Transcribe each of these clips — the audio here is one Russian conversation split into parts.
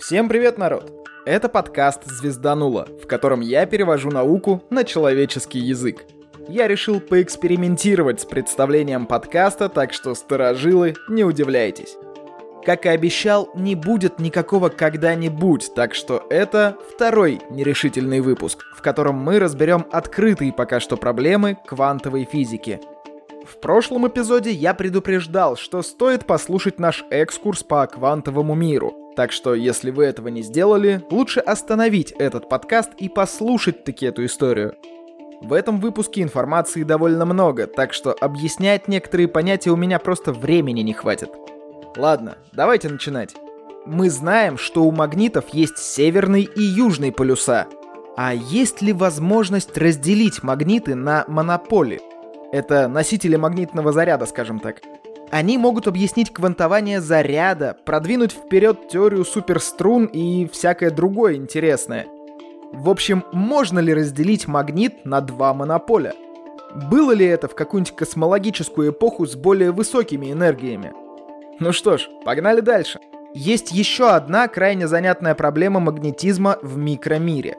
Всем привет, народ! Это подкаст «Звезданула», в котором я перевожу науку на человеческий язык. Я решил поэкспериментировать с представлением подкаста, так что, старожилы, не удивляйтесь. Как и обещал, не будет никакого когда-нибудь, так что это второй нерешительный выпуск, в котором мы разберем открытые пока что проблемы квантовой физики. В прошлом эпизоде я предупреждал, что стоит послушать наш экскурс по квантовому миру, так что, если вы этого не сделали, лучше остановить этот подкаст и послушать таки эту историю. В этом выпуске информации довольно много, так что объяснять некоторые понятия у меня просто времени не хватит. Ладно, давайте начинать. Мы знаем, что у магнитов есть северный и южный полюса. А есть ли возможность разделить магниты на монополи? Это носители магнитного заряда, скажем так. Они могут объяснить квантование заряда, продвинуть вперед теорию суперструн и всякое другое интересное. В общем, можно ли разделить магнит на два монополя? Было ли это в какую-нибудь космологическую эпоху с более высокими энергиями? Ну что ж, погнали дальше. Есть еще одна крайне занятная проблема магнетизма в микромире.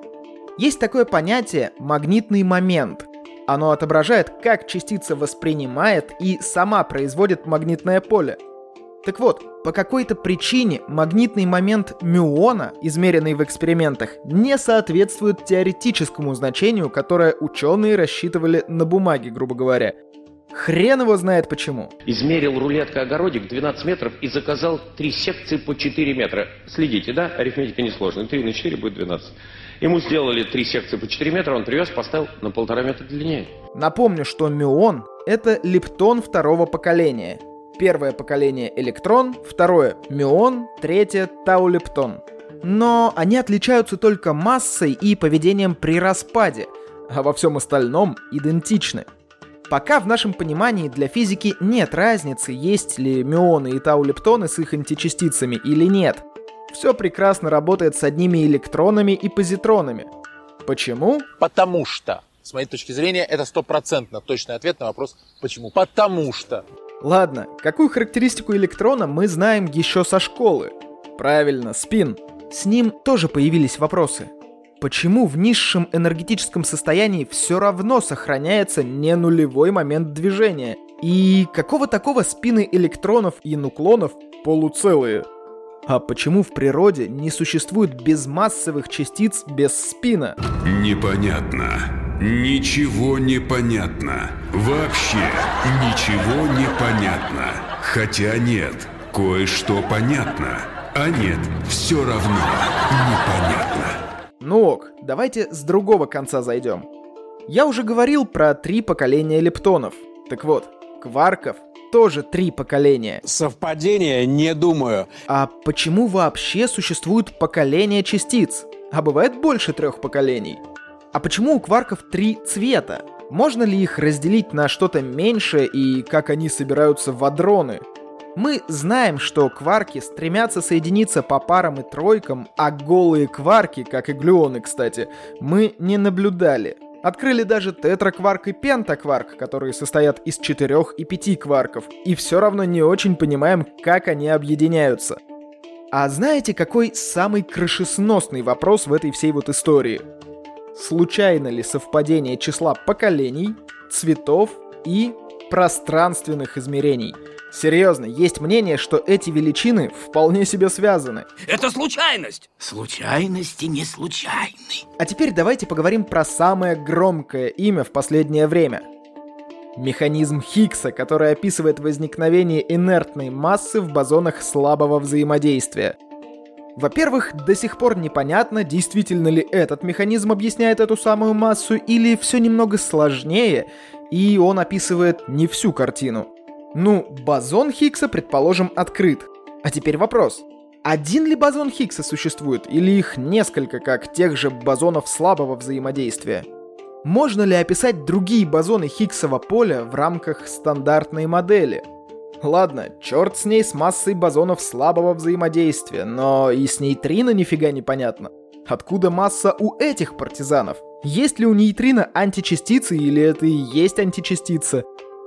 Есть такое понятие «магнитный момент», оно отображает, как частица воспринимает и сама производит магнитное поле. Так вот, по какой-то причине магнитный момент мюона, измеренный в экспериментах, не соответствует теоретическому значению, которое ученые рассчитывали на бумаге, грубо говоря. Хрен его знает почему. Измерил рулетка-огородик 12 метров и заказал три секции по 4 метра. Следите, да? Арифметика несложная. 3 на 4 будет 12. Ему сделали три секции по 4 метра, он привез, поставил на полтора метра длиннее. Напомню, что мюон — это лептон второго поколения. Первое поколение — электрон, второе — мюон, третье — таулептон. Но они отличаются только массой и поведением при распаде, а во всем остальном идентичны. Пока в нашем понимании для физики нет разницы, есть ли мюоны и таулептоны с их античастицами или нет — все прекрасно работает с одними электронами и позитронами. Почему? Потому что. С моей точки зрения, это стопроцентно точный ответ на вопрос «почему?». Потому что. Ладно, какую характеристику электрона мы знаем еще со школы? Правильно, спин. С ним тоже появились вопросы. Почему в низшем энергетическом состоянии все равно сохраняется не нулевой момент движения? И какого такого спины электронов и нуклонов полуцелые? А почему в природе не существует безмассовых частиц без спина? Непонятно. Ничего не понятно. Вообще ничего не понятно. Хотя нет, кое-что понятно. А нет, все равно непонятно. Ну ок, давайте с другого конца зайдем. Я уже говорил про три поколения лептонов. Так вот, кварков тоже три поколения. Совпадение, не думаю. А почему вообще существует поколение частиц? А бывает больше трех поколений? А почему у кварков три цвета? Можно ли их разделить на что-то меньшее и как они собираются в адроны? Мы знаем, что кварки стремятся соединиться по парам и тройкам, а голые кварки, как и глюоны, кстати, мы не наблюдали. Открыли даже тетракварк и пентакварк, которые состоят из четырех и пяти кварков, и все равно не очень понимаем, как они объединяются. А знаете, какой самый крышесносный вопрос в этой всей вот истории? Случайно ли совпадение числа поколений, цветов и пространственных измерений – Серьезно, есть мнение, что эти величины вполне себе связаны. Это случайность! Случайности не случайны. А теперь давайте поговорим про самое громкое имя в последнее время. Механизм Хиггса, который описывает возникновение инертной массы в бозонах слабого взаимодействия. Во-первых, до сих пор непонятно, действительно ли этот механизм объясняет эту самую массу, или все немного сложнее, и он описывает не всю картину. Ну, бозон Хиггса, предположим, открыт. А теперь вопрос. Один ли бозон Хиггса существует, или их несколько, как тех же бозонов слабого взаимодействия? Можно ли описать другие бозоны Хиггсова поля в рамках стандартной модели? Ладно, черт с ней с массой бозонов слабого взаимодействия, но и с нейтрино нифига не понятно. Откуда масса у этих партизанов? Есть ли у нейтрино античастицы или это и есть античастица?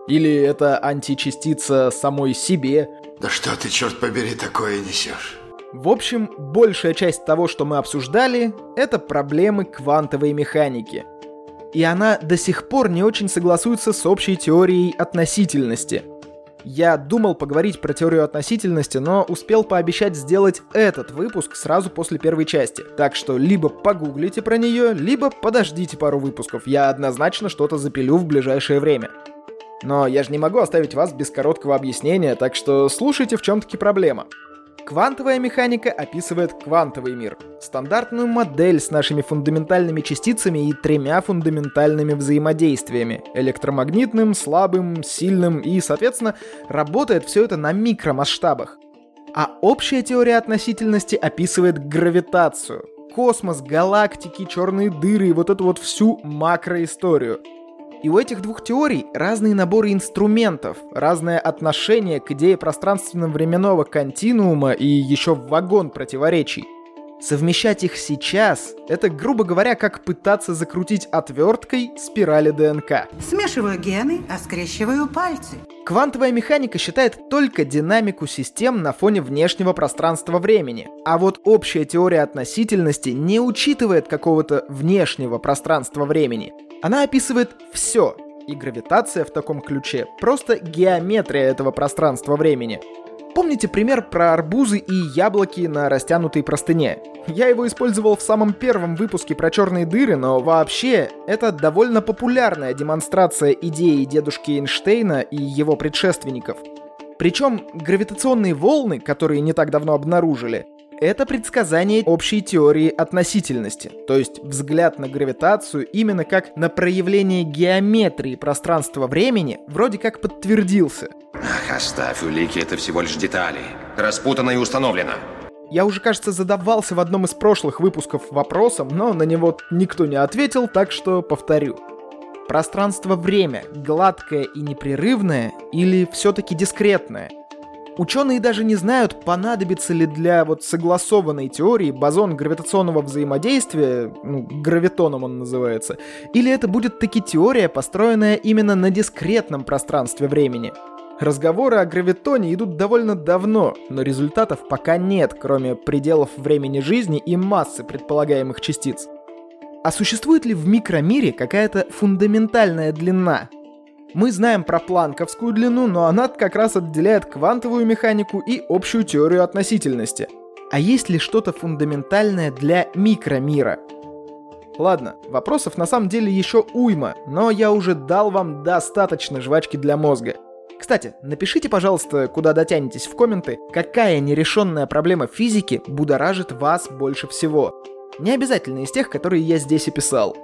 Или это античастица самой себе? Да что ты, черт побери, такое несешь? В общем, большая часть того, что мы обсуждали, это проблемы квантовой механики. И она до сих пор не очень согласуется с общей теорией относительности. Я думал поговорить про теорию относительности, но успел пообещать сделать этот выпуск сразу после первой части. Так что либо погуглите про нее, либо подождите пару выпусков. Я однозначно что-то запилю в ближайшее время. Но я же не могу оставить вас без короткого объяснения, так что слушайте, в чем таки проблема. Квантовая механика описывает квантовый мир. Стандартную модель с нашими фундаментальными частицами и тремя фундаментальными взаимодействиями. Электромагнитным, слабым, сильным и, соответственно, работает все это на микромасштабах. А общая теория относительности описывает гравитацию. Космос, галактики, черные дыры и вот эту вот всю макроисторию – и у этих двух теорий разные наборы инструментов, разное отношение к идее пространственно-временного континуума и еще вагон противоречий. Совмещать их сейчас — это, грубо говоря, как пытаться закрутить отверткой спирали ДНК. Смешиваю гены, а скрещиваю пальцы. Квантовая механика считает только динамику систем на фоне внешнего пространства-времени. А вот общая теория относительности не учитывает какого-то внешнего пространства-времени. Она описывает все, и гравитация в таком ключе просто геометрия этого пространства-времени. Помните пример про арбузы и яблоки на растянутой простыне? Я его использовал в самом первом выпуске про черные дыры, но вообще это довольно популярная демонстрация идеи дедушки Эйнштейна и его предшественников. Причем гравитационные волны, которые не так давно обнаружили, это предсказание общей теории относительности, то есть взгляд на гравитацию именно как на проявление геометрии пространства-времени вроде как подтвердился. Ах, оставь улики, это всего лишь детали. Распутано и установлено. Я уже, кажется, задавался в одном из прошлых выпусков вопросом, но на него никто не ответил, так что повторю. Пространство-время гладкое и непрерывное или все-таки дискретное – Ученые даже не знают, понадобится ли для вот согласованной теории бозон гравитационного взаимодействия, ну, гравитоном он называется, или это будет таки теория, построенная именно на дискретном пространстве времени. Разговоры о гравитоне идут довольно давно, но результатов пока нет, кроме пределов времени жизни и массы предполагаемых частиц. А существует ли в микромире какая-то фундаментальная длина, мы знаем про планковскую длину, но она как раз отделяет квантовую механику и общую теорию относительности. А есть ли что-то фундаментальное для микромира? Ладно, вопросов на самом деле еще уйма, но я уже дал вам достаточно жвачки для мозга. Кстати, напишите, пожалуйста, куда дотянетесь в комменты, какая нерешенная проблема физики будоражит вас больше всего. Не обязательно из тех, которые я здесь описал.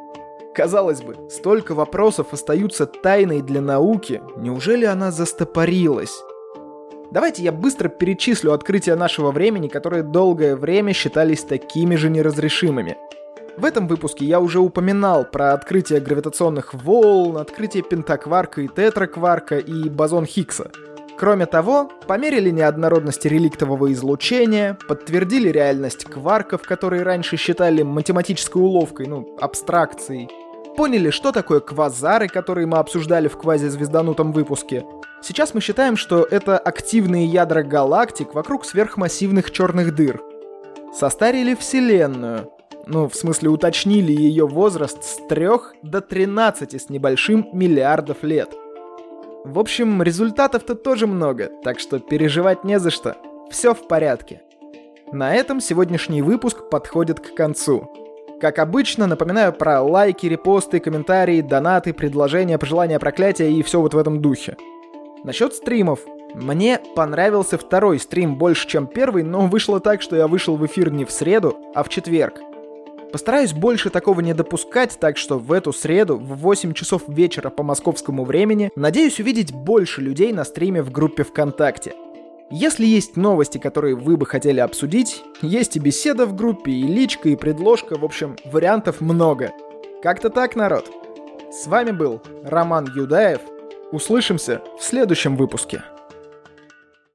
Казалось бы, столько вопросов остаются тайной для науки, неужели она застопорилась? Давайте я быстро перечислю открытия нашего времени, которые долгое время считались такими же неразрешимыми. В этом выпуске я уже упоминал про открытие гравитационных волн, открытие пентакварка и тетракварка и бозон Хиггса. Кроме того, померили неоднородность реликтового излучения, подтвердили реальность кварков, которые раньше считали математической уловкой, ну, абстракцией, поняли, что такое квазары, которые мы обсуждали в квазизвезданутом выпуске. Сейчас мы считаем, что это активные ядра галактик вокруг сверхмассивных черных дыр. Состарили Вселенную. Ну, в смысле, уточнили ее возраст с 3 до 13 с небольшим миллиардов лет. В общем, результатов-то тоже много, так что переживать не за что. Все в порядке. На этом сегодняшний выпуск подходит к концу. Как обычно, напоминаю про лайки, репосты, комментарии, донаты, предложения, пожелания, проклятия и все вот в этом духе. Насчет стримов. Мне понравился второй стрим больше, чем первый, но вышло так, что я вышел в эфир не в среду, а в четверг. Постараюсь больше такого не допускать, так что в эту среду в 8 часов вечера по московскому времени надеюсь увидеть больше людей на стриме в группе ВКонтакте. Если есть новости, которые вы бы хотели обсудить, есть и беседа в группе, и личка, и предложка, в общем, вариантов много. Как-то так, народ. С вами был Роман Юдаев. Услышимся в следующем выпуске.